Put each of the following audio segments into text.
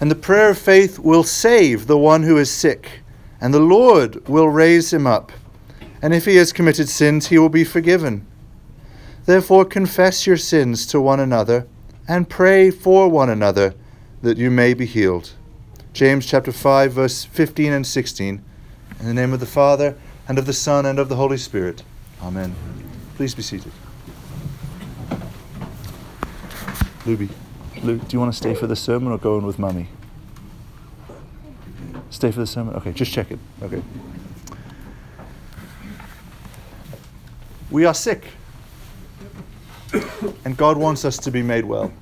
And the prayer of faith will save the one who is sick, and the Lord will raise him up. And if he has committed sins, he will be forgiven. Therefore, confess your sins to one another and pray for one another that you may be healed. James chapter 5, verse 15 and 16. In the name of the Father, and of the Son, and of the Holy Spirit. Amen. Please be seated. Luby, Luke, do you want to stay for the sermon or go in with Mummy? Stay for the sermon? Okay, just check it. Okay. We are sick. And God wants us to be made well.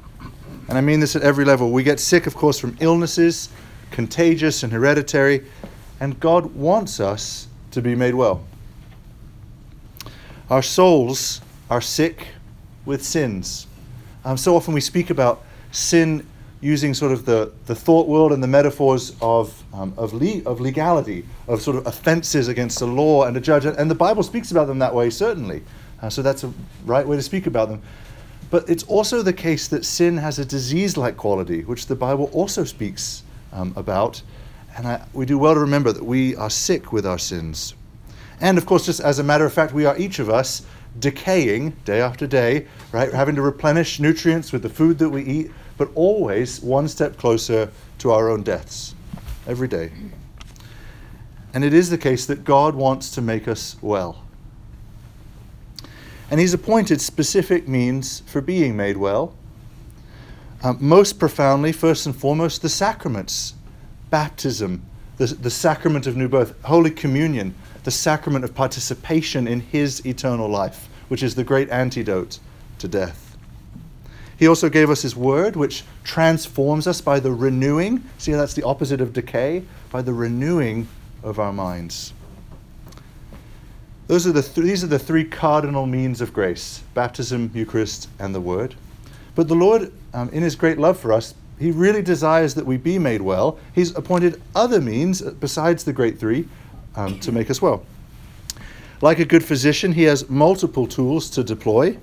And I mean this at every level. We get sick, of course, from illnesses, contagious and hereditary, and God wants us to be made well. Our souls are sick with sins. Um, so often we speak about sin using sort of the, the thought world and the metaphors of, um, of, le- of legality, of sort of offenses against the law and a judge. And the Bible speaks about them that way, certainly. Uh, so that's a right way to speak about them. But it's also the case that sin has a disease like quality, which the Bible also speaks um, about. And I, we do well to remember that we are sick with our sins. And of course, just as a matter of fact, we are each of us decaying day after day, right? Having to replenish nutrients with the food that we eat, but always one step closer to our own deaths every day. And it is the case that God wants to make us well. And He's appointed specific means for being made well. Um, most profoundly, first and foremost, the sacraments baptism, the, the sacrament of new birth, Holy Communion, the sacrament of participation in His eternal life, which is the great antidote to death. He also gave us His Word, which transforms us by the renewing. See, that's the opposite of decay, by the renewing of our minds. Those are the th- these are the three cardinal means of grace baptism, Eucharist, and the Word. But the Lord, um, in His great love for us, He really desires that we be made well. He's appointed other means besides the great three um, to make us well. Like a good physician, He has multiple tools to deploy.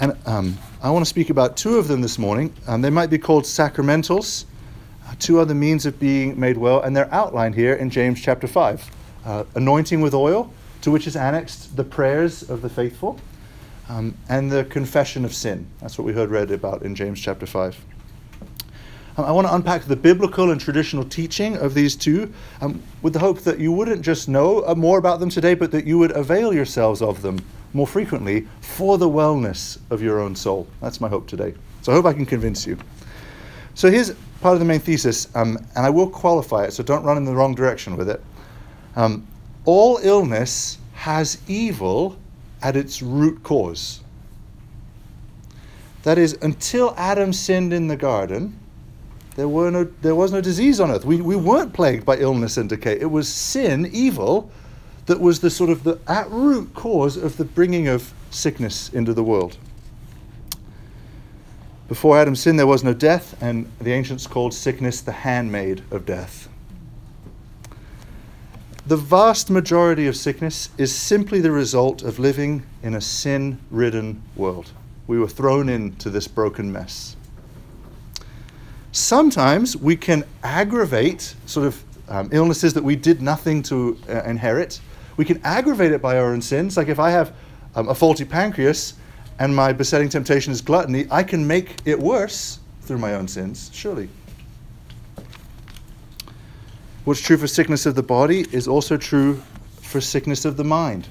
And um, I want to speak about two of them this morning. Um, they might be called sacramentals, uh, two other means of being made well, and they're outlined here in James chapter 5. Uh, anointing with oil to which is annexed the prayers of the faithful um, and the confession of sin. That's what we heard read about in James chapter 5. Um, I want to unpack the biblical and traditional teaching of these two um, with the hope that you wouldn't just know uh, more about them today, but that you would avail yourselves of them more frequently for the wellness of your own soul. That's my hope today. So I hope I can convince you. So here's part of the main thesis, um, and I will qualify it, so don't run in the wrong direction with it. Um, all illness has evil at its root cause. That is, until Adam sinned in the garden, there, were no, there was no disease on earth. We, we weren't plagued by illness and decay. It was sin, evil, that was the sort of the at root cause of the bringing of sickness into the world. Before Adam sinned, there was no death, and the ancients called sickness the handmaid of death. The vast majority of sickness is simply the result of living in a sin ridden world. We were thrown into this broken mess. Sometimes we can aggravate sort of um, illnesses that we did nothing to uh, inherit. We can aggravate it by our own sins. Like if I have um, a faulty pancreas and my besetting temptation is gluttony, I can make it worse through my own sins, surely. What's true for sickness of the body is also true for sickness of the mind.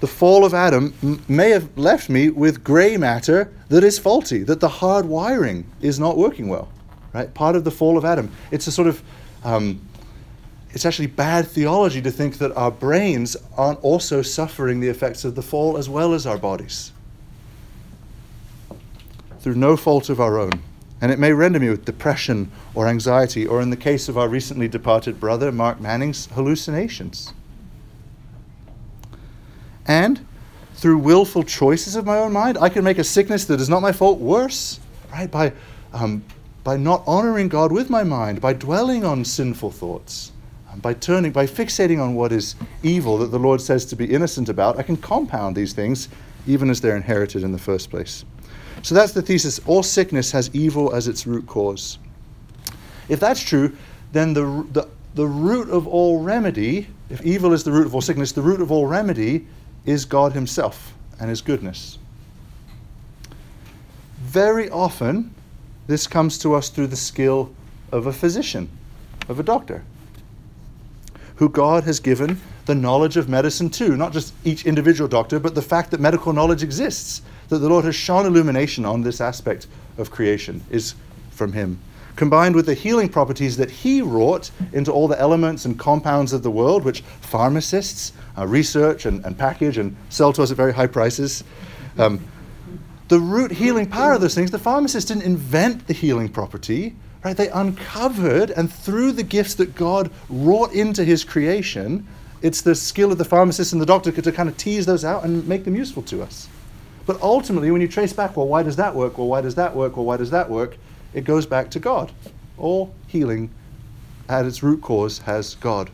The fall of Adam m- may have left me with gray matter that is faulty, that the hard wiring is not working well. Right? Part of the fall of Adam. It's a sort of, um, it's actually bad theology to think that our brains aren't also suffering the effects of the fall as well as our bodies. Through no fault of our own and it may render me with depression or anxiety, or in the case of our recently departed brother, Mark Manning's hallucinations. And through willful choices of my own mind, I can make a sickness that is not my fault worse, right? By, um, by not honoring God with my mind, by dwelling on sinful thoughts, by turning, by fixating on what is evil that the Lord says to be innocent about, I can compound these things even as they're inherited in the first place. So that's the thesis. All sickness has evil as its root cause. If that's true, then the, the, the root of all remedy, if evil is the root of all sickness, the root of all remedy is God Himself and His goodness. Very often, this comes to us through the skill of a physician, of a doctor, who God has given the knowledge of medicine to, not just each individual doctor, but the fact that medical knowledge exists, that the Lord has shone illumination on this aspect of creation is from Him. Combined with the healing properties that He wrought into all the elements and compounds of the world, which pharmacists uh, research and, and package and sell to us at very high prices. Um, the root healing power of those things, the pharmacist didn't invent the healing property, right? They uncovered, and through the gifts that God wrought into his creation, it's the skill of the pharmacist and the doctor to kind of tease those out and make them useful to us. But ultimately, when you trace back, well, why does that work? Well, why does that work? Well, why does that work? It goes back to God. All healing at its root cause has God.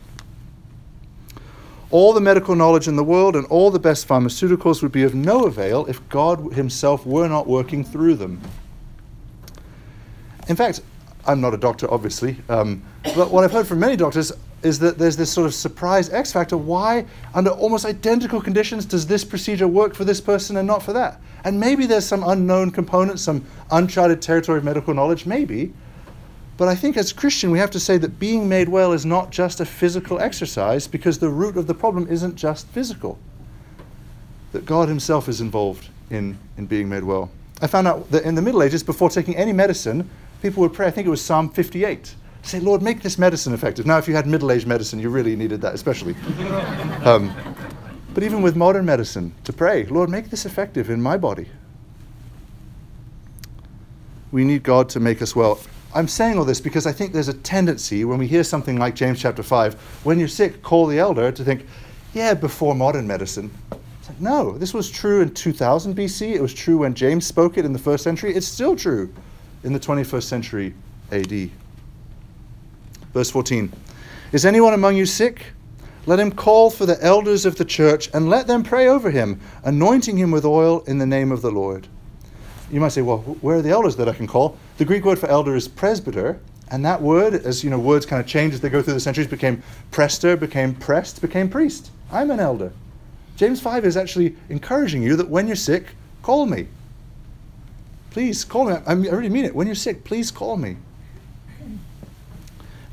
All the medical knowledge in the world and all the best pharmaceuticals would be of no avail if God Himself were not working through them. In fact, I'm not a doctor, obviously, um, but what I've heard from many doctors is that there's this sort of surprise X factor. Why, under almost identical conditions, does this procedure work for this person and not for that? And maybe there's some unknown component, some uncharted territory of medical knowledge, maybe. But I think as Christian, we have to say that being made well is not just a physical exercise because the root of the problem isn't just physical. That God Himself is involved in, in being made well. I found out that in the Middle Ages, before taking any medicine, people would pray, I think it was Psalm 58, say, Lord, make this medicine effective. Now, if you had middle aged medicine, you really needed that, especially. um, but even with modern medicine, to pray, Lord, make this effective in my body. We need God to make us well. I'm saying all this because I think there's a tendency when we hear something like James chapter 5, when you're sick, call the elder, to think, yeah, before modern medicine. It's like, no, this was true in 2000 BC. It was true when James spoke it in the first century. It's still true in the 21st century AD. Verse 14 Is anyone among you sick? Let him call for the elders of the church and let them pray over him, anointing him with oil in the name of the Lord. You might say, well, where are the elders that I can call? The Greek word for elder is presbyter, and that word, as you know, words kind of change as they go through the centuries, became prester, became prest, became priest. I'm an elder. James 5 is actually encouraging you that when you're sick, call me. Please call me. I, I really mean it. When you're sick, please call me.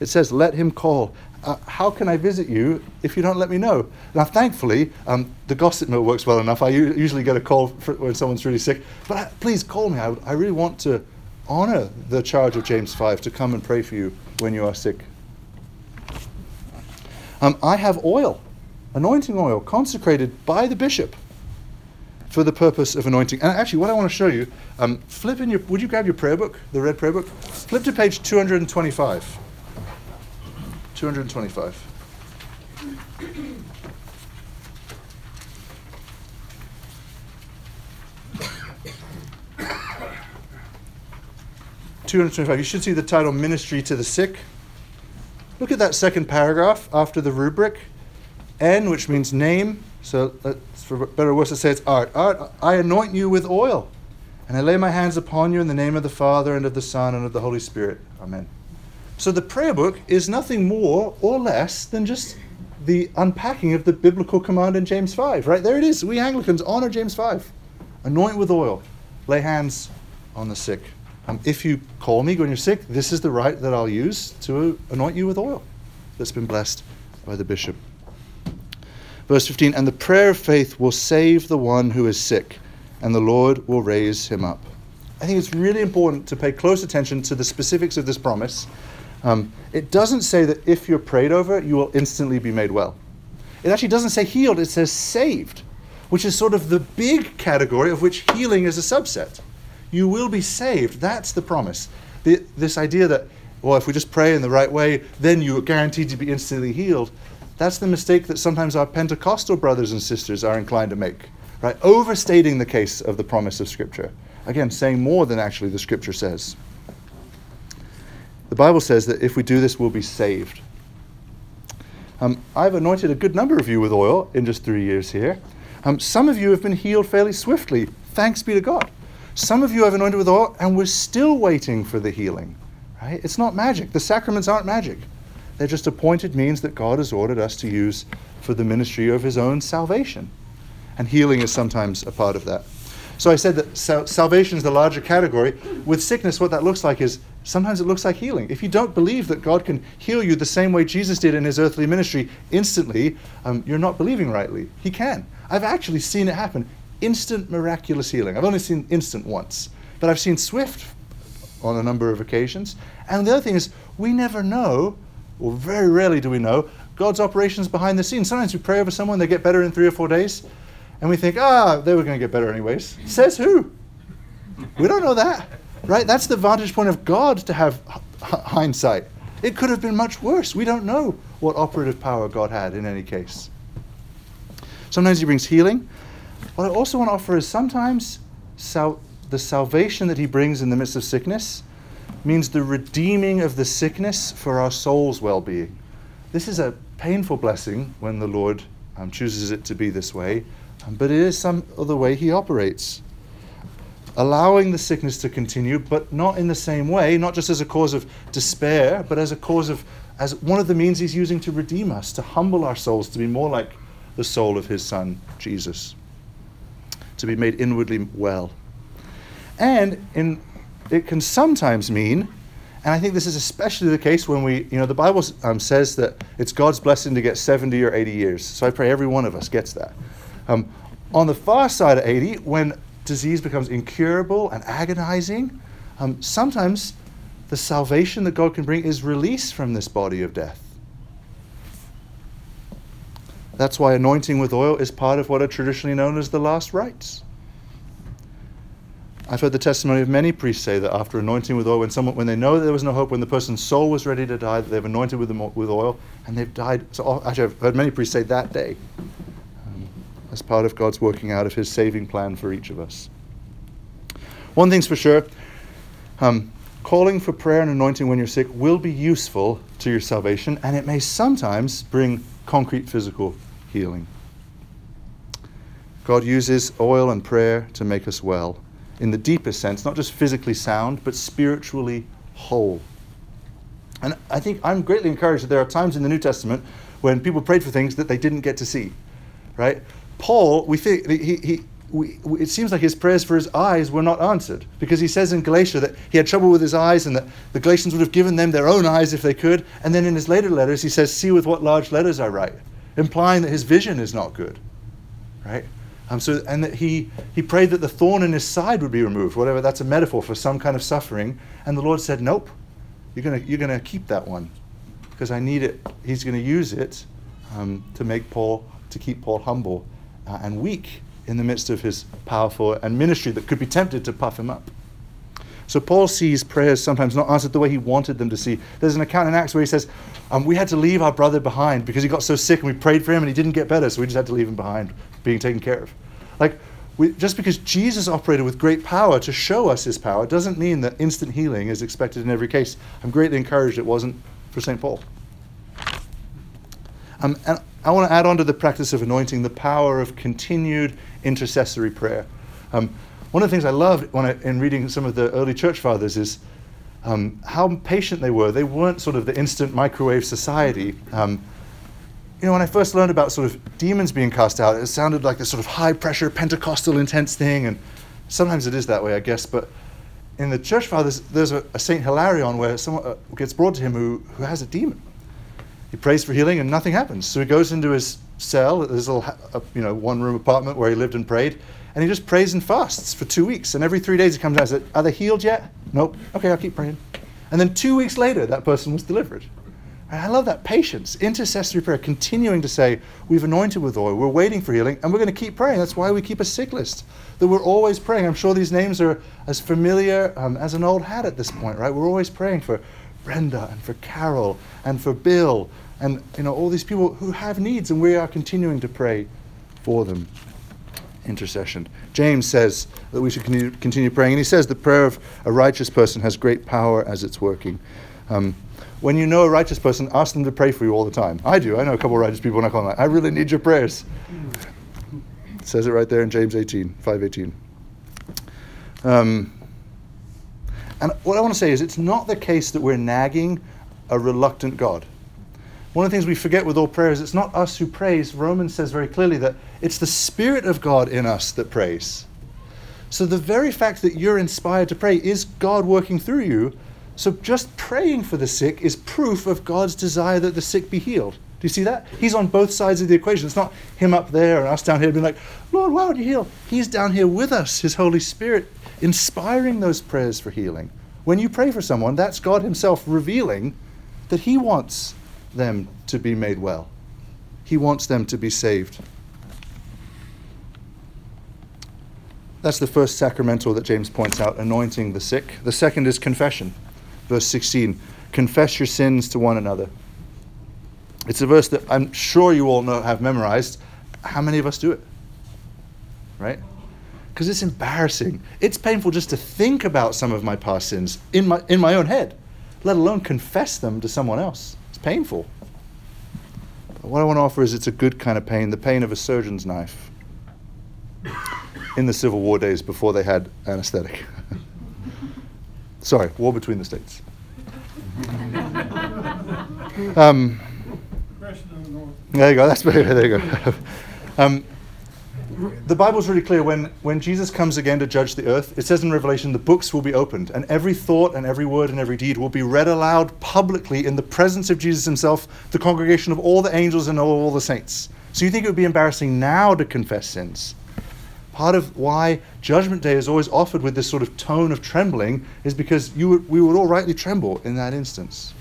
It says, let him call uh, how can I visit you if you don't let me know? Now, thankfully, um, the gossip mill works well enough. I u- usually get a call when someone's really sick. But uh, please call me. I, I really want to honor the charge of James 5 to come and pray for you when you are sick. Um, I have oil, anointing oil, consecrated by the bishop for the purpose of anointing. And actually, what I want to show you, um, flip in your, would you grab your prayer book, the red prayer book? Flip to page 225. 225. Two hundred twenty-five. You should see the title "Ministry to the Sick." Look at that second paragraph after the rubric. N, which means name. So, for better words, to say it's art. Art. I anoint you with oil, and I lay my hands upon you in the name of the Father and of the Son and of the Holy Spirit. Amen. So the prayer book is nothing more or less than just the unpacking of the biblical command in James 5. Right there it is. We Anglicans honor James 5. Anoint with oil, lay hands on the sick. Um, if you call me when you're sick, this is the rite that I'll use to anoint you with oil that's been blessed by the bishop. Verse 15 And the prayer of faith will save the one who is sick, and the Lord will raise him up. I think it's really important to pay close attention to the specifics of this promise um, it doesn't say that if you're prayed over, you will instantly be made well. It actually doesn't say healed, it says saved, which is sort of the big category of which healing is a subset. You will be saved. That's the promise. The, this idea that, well, if we just pray in the right way, then you are guaranteed to be instantly healed. That's the mistake that sometimes our Pentecostal brothers and sisters are inclined to make, right? Overstating the case of the promise of Scripture. Again, saying more than actually the Scripture says. The Bible says that if we do this, we'll be saved. Um, I've anointed a good number of you with oil in just three years here. Um, some of you have been healed fairly swiftly. Thanks be to God. Some of you have anointed with oil, and we're still waiting for the healing. Right? It's not magic. The sacraments aren't magic. They're just appointed means that God has ordered us to use for the ministry of his own salvation. And healing is sometimes a part of that. So I said that sal- salvation is the larger category. With sickness, what that looks like is sometimes it looks like healing. If you don't believe that God can heal you the same way Jesus did in his earthly ministry instantly, um, you're not believing rightly. He can. I've actually seen it happen instant miraculous healing. I've only seen instant once, but I've seen swift on a number of occasions. And the other thing is, we never know, or very rarely do we know, God's operations behind the scenes. Sometimes we pray over someone, they get better in three or four days, and we think, ah, they were going to get better anyways. Says who? We don't know that, right? That's the vantage point of God to have h- hindsight. It could have been much worse. We don't know what operative power God had in any case. Sometimes He brings healing. What I also want to offer is sometimes sal- the salvation that He brings in the midst of sickness means the redeeming of the sickness for our soul's well being. This is a painful blessing when the Lord um, chooses it to be this way, um, but it is some other way He operates. Allowing the sickness to continue, but not in the same way, not just as a cause of despair, but as a cause of, as one of the means He's using to redeem us, to humble our souls, to be more like the soul of His Son, Jesus, to be made inwardly well. And in, it can sometimes mean, and I think this is especially the case when we, you know, the Bible um, says that it's God's blessing to get 70 or 80 years. So I pray every one of us gets that. Um, on the far side of 80, when disease becomes incurable and agonizing, um, sometimes the salvation that God can bring is release from this body of death. That's why anointing with oil is part of what are traditionally known as the last rites. I've heard the testimony of many priests say that after anointing with oil, when someone, when they know that there was no hope, when the person's soul was ready to die, that they've anointed with, with oil, and they've died. So actually, I've heard many priests say that day, um, as part of God's working out of His saving plan for each of us. One thing's for sure: um, calling for prayer and anointing when you're sick will be useful to your salvation, and it may sometimes bring concrete physical healing. God uses oil and prayer to make us well in the deepest sense, not just physically sound, but spiritually whole. And I think I'm greatly encouraged that there are times in the New Testament when people prayed for things that they didn't get to see, right? Paul, we think he, he we, it seems like his prayers for his eyes were not answered because he says in Galatia that he had trouble with his eyes and that the Galatians would have given them their own eyes if they could. And then in his later letters, he says, See with what large letters I write, implying that his vision is not good, right? Um, so, and that he, he prayed that the thorn in his side would be removed, whatever that's a metaphor for some kind of suffering. And the Lord said, Nope, you're going you're gonna keep that one because I need it. He's going to use it um, to make Paul, to keep Paul humble uh, and weak in the midst of his powerful and ministry that could be tempted to puff him up. So Paul sees prayers sometimes not answered the way he wanted them to see. There's an account in Acts where he says, um, "We had to leave our brother behind because he got so sick, and we prayed for him, and he didn't get better, so we just had to leave him behind, being taken care of." Like, we, just because Jesus operated with great power to show us his power doesn't mean that instant healing is expected in every case. I'm greatly encouraged it wasn't for St. Paul. Um, and I want to add on to the practice of anointing the power of continued intercessory prayer. Um, one of the things I loved when I, in reading some of the early church fathers is um, how patient they were. They weren't sort of the instant microwave society. Um, you know, when I first learned about sort of demons being cast out, it sounded like this sort of high pressure, Pentecostal, intense thing, and sometimes it is that way, I guess. But in the church fathers, there's a, a Saint Hilarion where someone uh, gets brought to him who, who has a demon. He prays for healing and nothing happens. So he goes into his cell, his little, uh, you know, one room apartment where he lived and prayed, and he just prays and fasts for two weeks. And every three days he comes out and says, Are they healed yet? Nope. Okay, I'll keep praying. And then two weeks later, that person was delivered. I love that patience, intercessory prayer, continuing to say, We've anointed with oil, we're waiting for healing, and we're going to keep praying. That's why we keep a sick list, that we're always praying. I'm sure these names are as familiar um, as an old hat at this point, right? We're always praying for Brenda and for Carol and for Bill and you know all these people who have needs, and we are continuing to pray for them. Intercession. James says that we should continue praying, and he says the prayer of a righteous person has great power as it's working. Um, when you know a righteous person, ask them to pray for you all the time. I do. I know a couple of righteous people, and I call them, like, I really need your prayers. It says it right there in James 18, 518. Um, And what I want to say is it's not the case that we're nagging a reluctant God. One of the things we forget with all prayer is it's not us who prays. Romans says very clearly that it's the Spirit of God in us that prays. So the very fact that you're inspired to pray is God working through you. So just praying for the sick is proof of God's desire that the sick be healed. Do you see that? He's on both sides of the equation. It's not him up there and us down here being like, Lord, why would you heal? He's down here with us, his Holy Spirit, inspiring those prayers for healing. When you pray for someone, that's God Himself revealing that He wants them to be made well. He wants them to be saved. That's the first sacramental that James points out, anointing the sick. The second is confession. Verse 16 Confess your sins to one another. It's a verse that I'm sure you all know, have memorized. How many of us do it? Right? Because it's embarrassing. It's painful just to think about some of my past sins in my, in my own head, let alone confess them to someone else. It's painful. But what I want to offer is it's a good kind of pain the pain of a surgeon's knife in the Civil War days before they had anesthetic. Sorry, war between the states. um, there you go. That's there you go. um, the Bible's really clear. When when Jesus comes again to judge the earth, it says in Revelation, the books will be opened, and every thought and every word and every deed will be read aloud publicly in the presence of Jesus Himself, the congregation of all the angels and all the saints. So you think it would be embarrassing now to confess sins? Part of why Judgment Day is always offered with this sort of tone of trembling is because you would, we would all rightly tremble in that instance.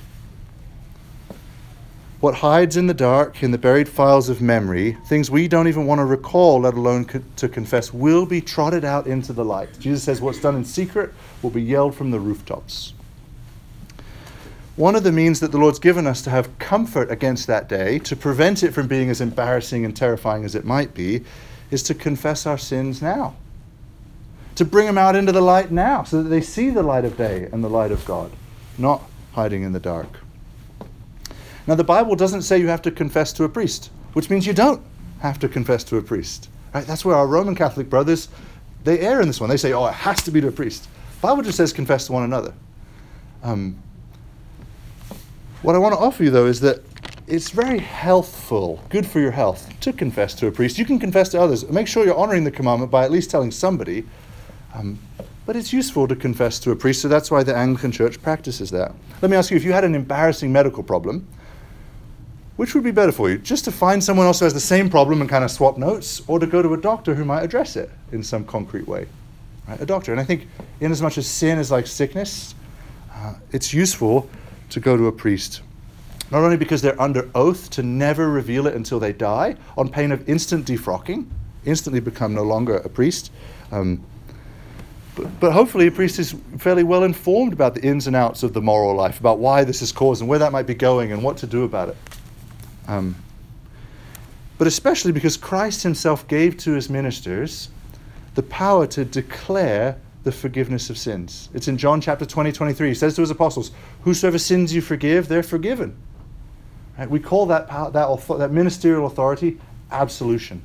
What hides in the dark, in the buried files of memory, things we don't even want to recall, let alone co- to confess, will be trotted out into the light. Jesus says, What's done in secret will be yelled from the rooftops. One of the means that the Lord's given us to have comfort against that day, to prevent it from being as embarrassing and terrifying as it might be, is to confess our sins now. To bring them out into the light now so that they see the light of day and the light of God, not hiding in the dark. Now, the Bible doesn't say you have to confess to a priest, which means you don't have to confess to a priest. Right? That's where our Roman Catholic brothers they err in this one. They say, "Oh, it has to be to a priest." Bible just says confess to one another. Um, what I want to offer you, though, is that it's very healthful, good for your health, to confess to a priest. You can confess to others. Make sure you're honoring the commandment by at least telling somebody. Um, but it's useful to confess to a priest, so that's why the Anglican Church practices that. Let me ask you if you had an embarrassing medical problem, which would be better for you? Just to find someone else who has the same problem and kind of swap notes, or to go to a doctor who might address it in some concrete way? Right? A doctor. And I think, in as much as sin is like sickness, uh, it's useful to go to a priest not only because they're under oath to never reveal it until they die, on pain of instant defrocking, instantly become no longer a priest. Um, but, but, hopefully, a priest is fairly well informed about the ins and outs of the moral life, about why this is caused and where that might be going and what to do about it. Um, but especially because Christ himself gave to his ministers the power to declare the forgiveness of sins. It's in John chapter 20, 23. He says to his apostles, Whosoever sins you forgive, they're forgiven. Right? We call that, power, that, that ministerial authority absolution.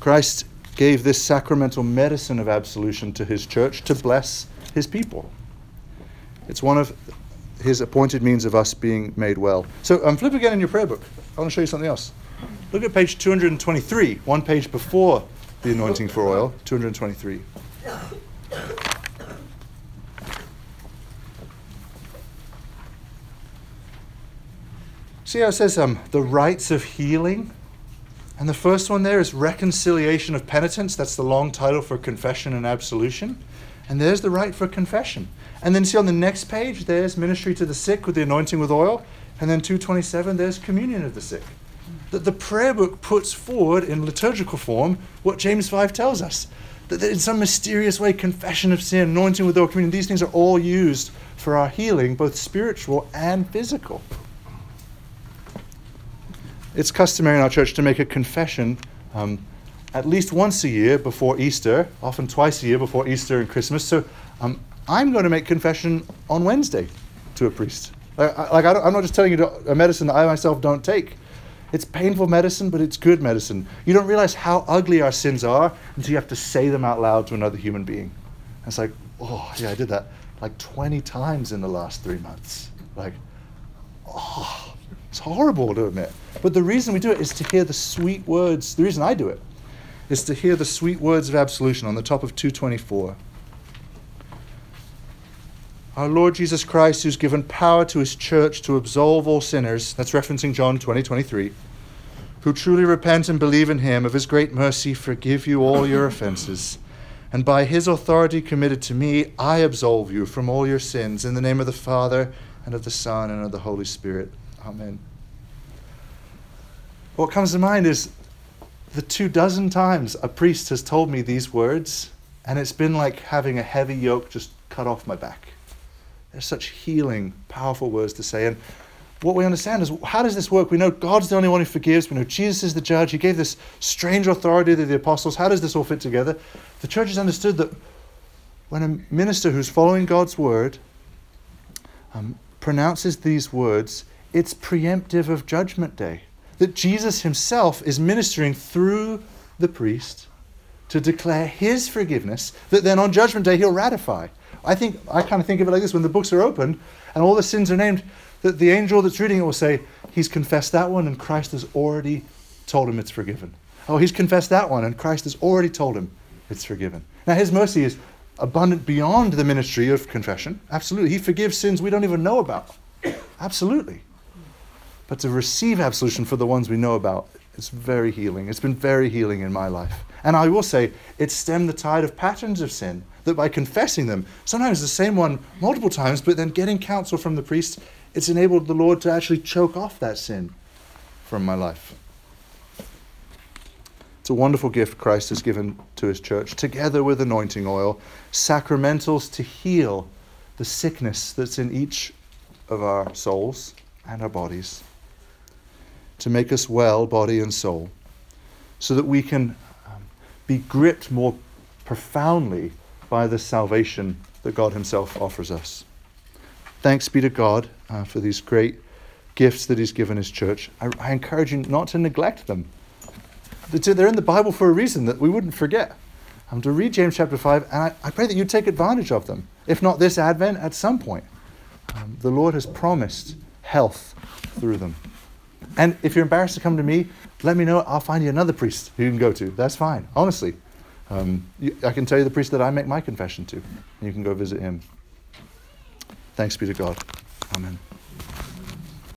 Christ gave this sacramental medicine of absolution to his church to bless his people. It's one of his appointed means of us being made well. So um, flip again in your prayer book. I want to show you something else. Look at page 223, one page before the anointing for oil, 223. See how it says um, the rites of healing? And the first one there is reconciliation of penitence. That's the long title for confession and absolution. And there's the rite for confession. And then see on the next page, there's ministry to the sick with the anointing with oil. And then 227, there's communion of the sick. That the prayer book puts forward in liturgical form what James 5 tells us. That in some mysterious way, confession of sin, anointing with oil, communion, these things are all used for our healing, both spiritual and physical. It's customary in our church to make a confession um, at least once a year before Easter, often twice a year before Easter and Christmas. So um, I'm going to make confession on Wednesday to a priest. Like, I, like I am not just telling you a medicine that I myself don't take. It's painful medicine, but it's good medicine. You don't realize how ugly our sins are until you have to say them out loud to another human being. It's like, oh, yeah, I did that like 20 times in the last three months. Like, oh, it's horrible to admit. But the reason we do it is to hear the sweet words. The reason I do it is to hear the sweet words of absolution on the top of 224. Our Lord Jesus Christ, who's given power to his church to absolve all sinners, that's referencing John 20, 23, who truly repent and believe in him, of his great mercy, forgive you all your offenses. And by his authority committed to me, I absolve you from all your sins in the name of the Father, and of the Son, and of the Holy Spirit. Amen. What comes to mind is the two dozen times a priest has told me these words, and it's been like having a heavy yoke just cut off my back. They're such healing, powerful words to say. And what we understand is how does this work? We know God's the only one who forgives. We know Jesus is the judge. He gave this strange authority to the apostles. How does this all fit together? The church has understood that when a minister who's following God's word um, pronounces these words, it's preemptive of Judgment Day. That Jesus himself is ministering through the priest to declare his forgiveness, that then on Judgment Day he'll ratify. I think I kind of think of it like this: when the books are opened and all the sins are named, that the angel that's reading it will say, "He's confessed that one, and Christ has already told him it's forgiven." Oh, he's confessed that one, and Christ has already told him it's forgiven. Now, His mercy is abundant beyond the ministry of confession. Absolutely, He forgives sins we don't even know about. Absolutely. But to receive absolution for the ones we know about, it's very healing. It's been very healing in my life. And I will say, it stemmed the tide of patterns of sin that by confessing them, sometimes the same one multiple times, but then getting counsel from the priest, it's enabled the Lord to actually choke off that sin from my life. It's a wonderful gift Christ has given to his church, together with anointing oil, sacramentals to heal the sickness that's in each of our souls and our bodies, to make us well, body and soul, so that we can um, be gripped more profoundly by the salvation that God Himself offers us. Thanks be to God uh, for these great gifts that He's given His church. I, I, encourage you not to neglect them. They're in the Bible for a reason that we wouldn't forget. Um, to read James chapter 5, and I, I pray that you take advantage of them. If not this Advent, at some point. Um, the Lord has promised health through them. And if you're embarrassed to come to me, let me know. I'll find you another priest who you can go to. That's fine, honestly. Um, you, I can tell you the priest that I make my confession to. You can go visit him. Thanks be to God. Amen.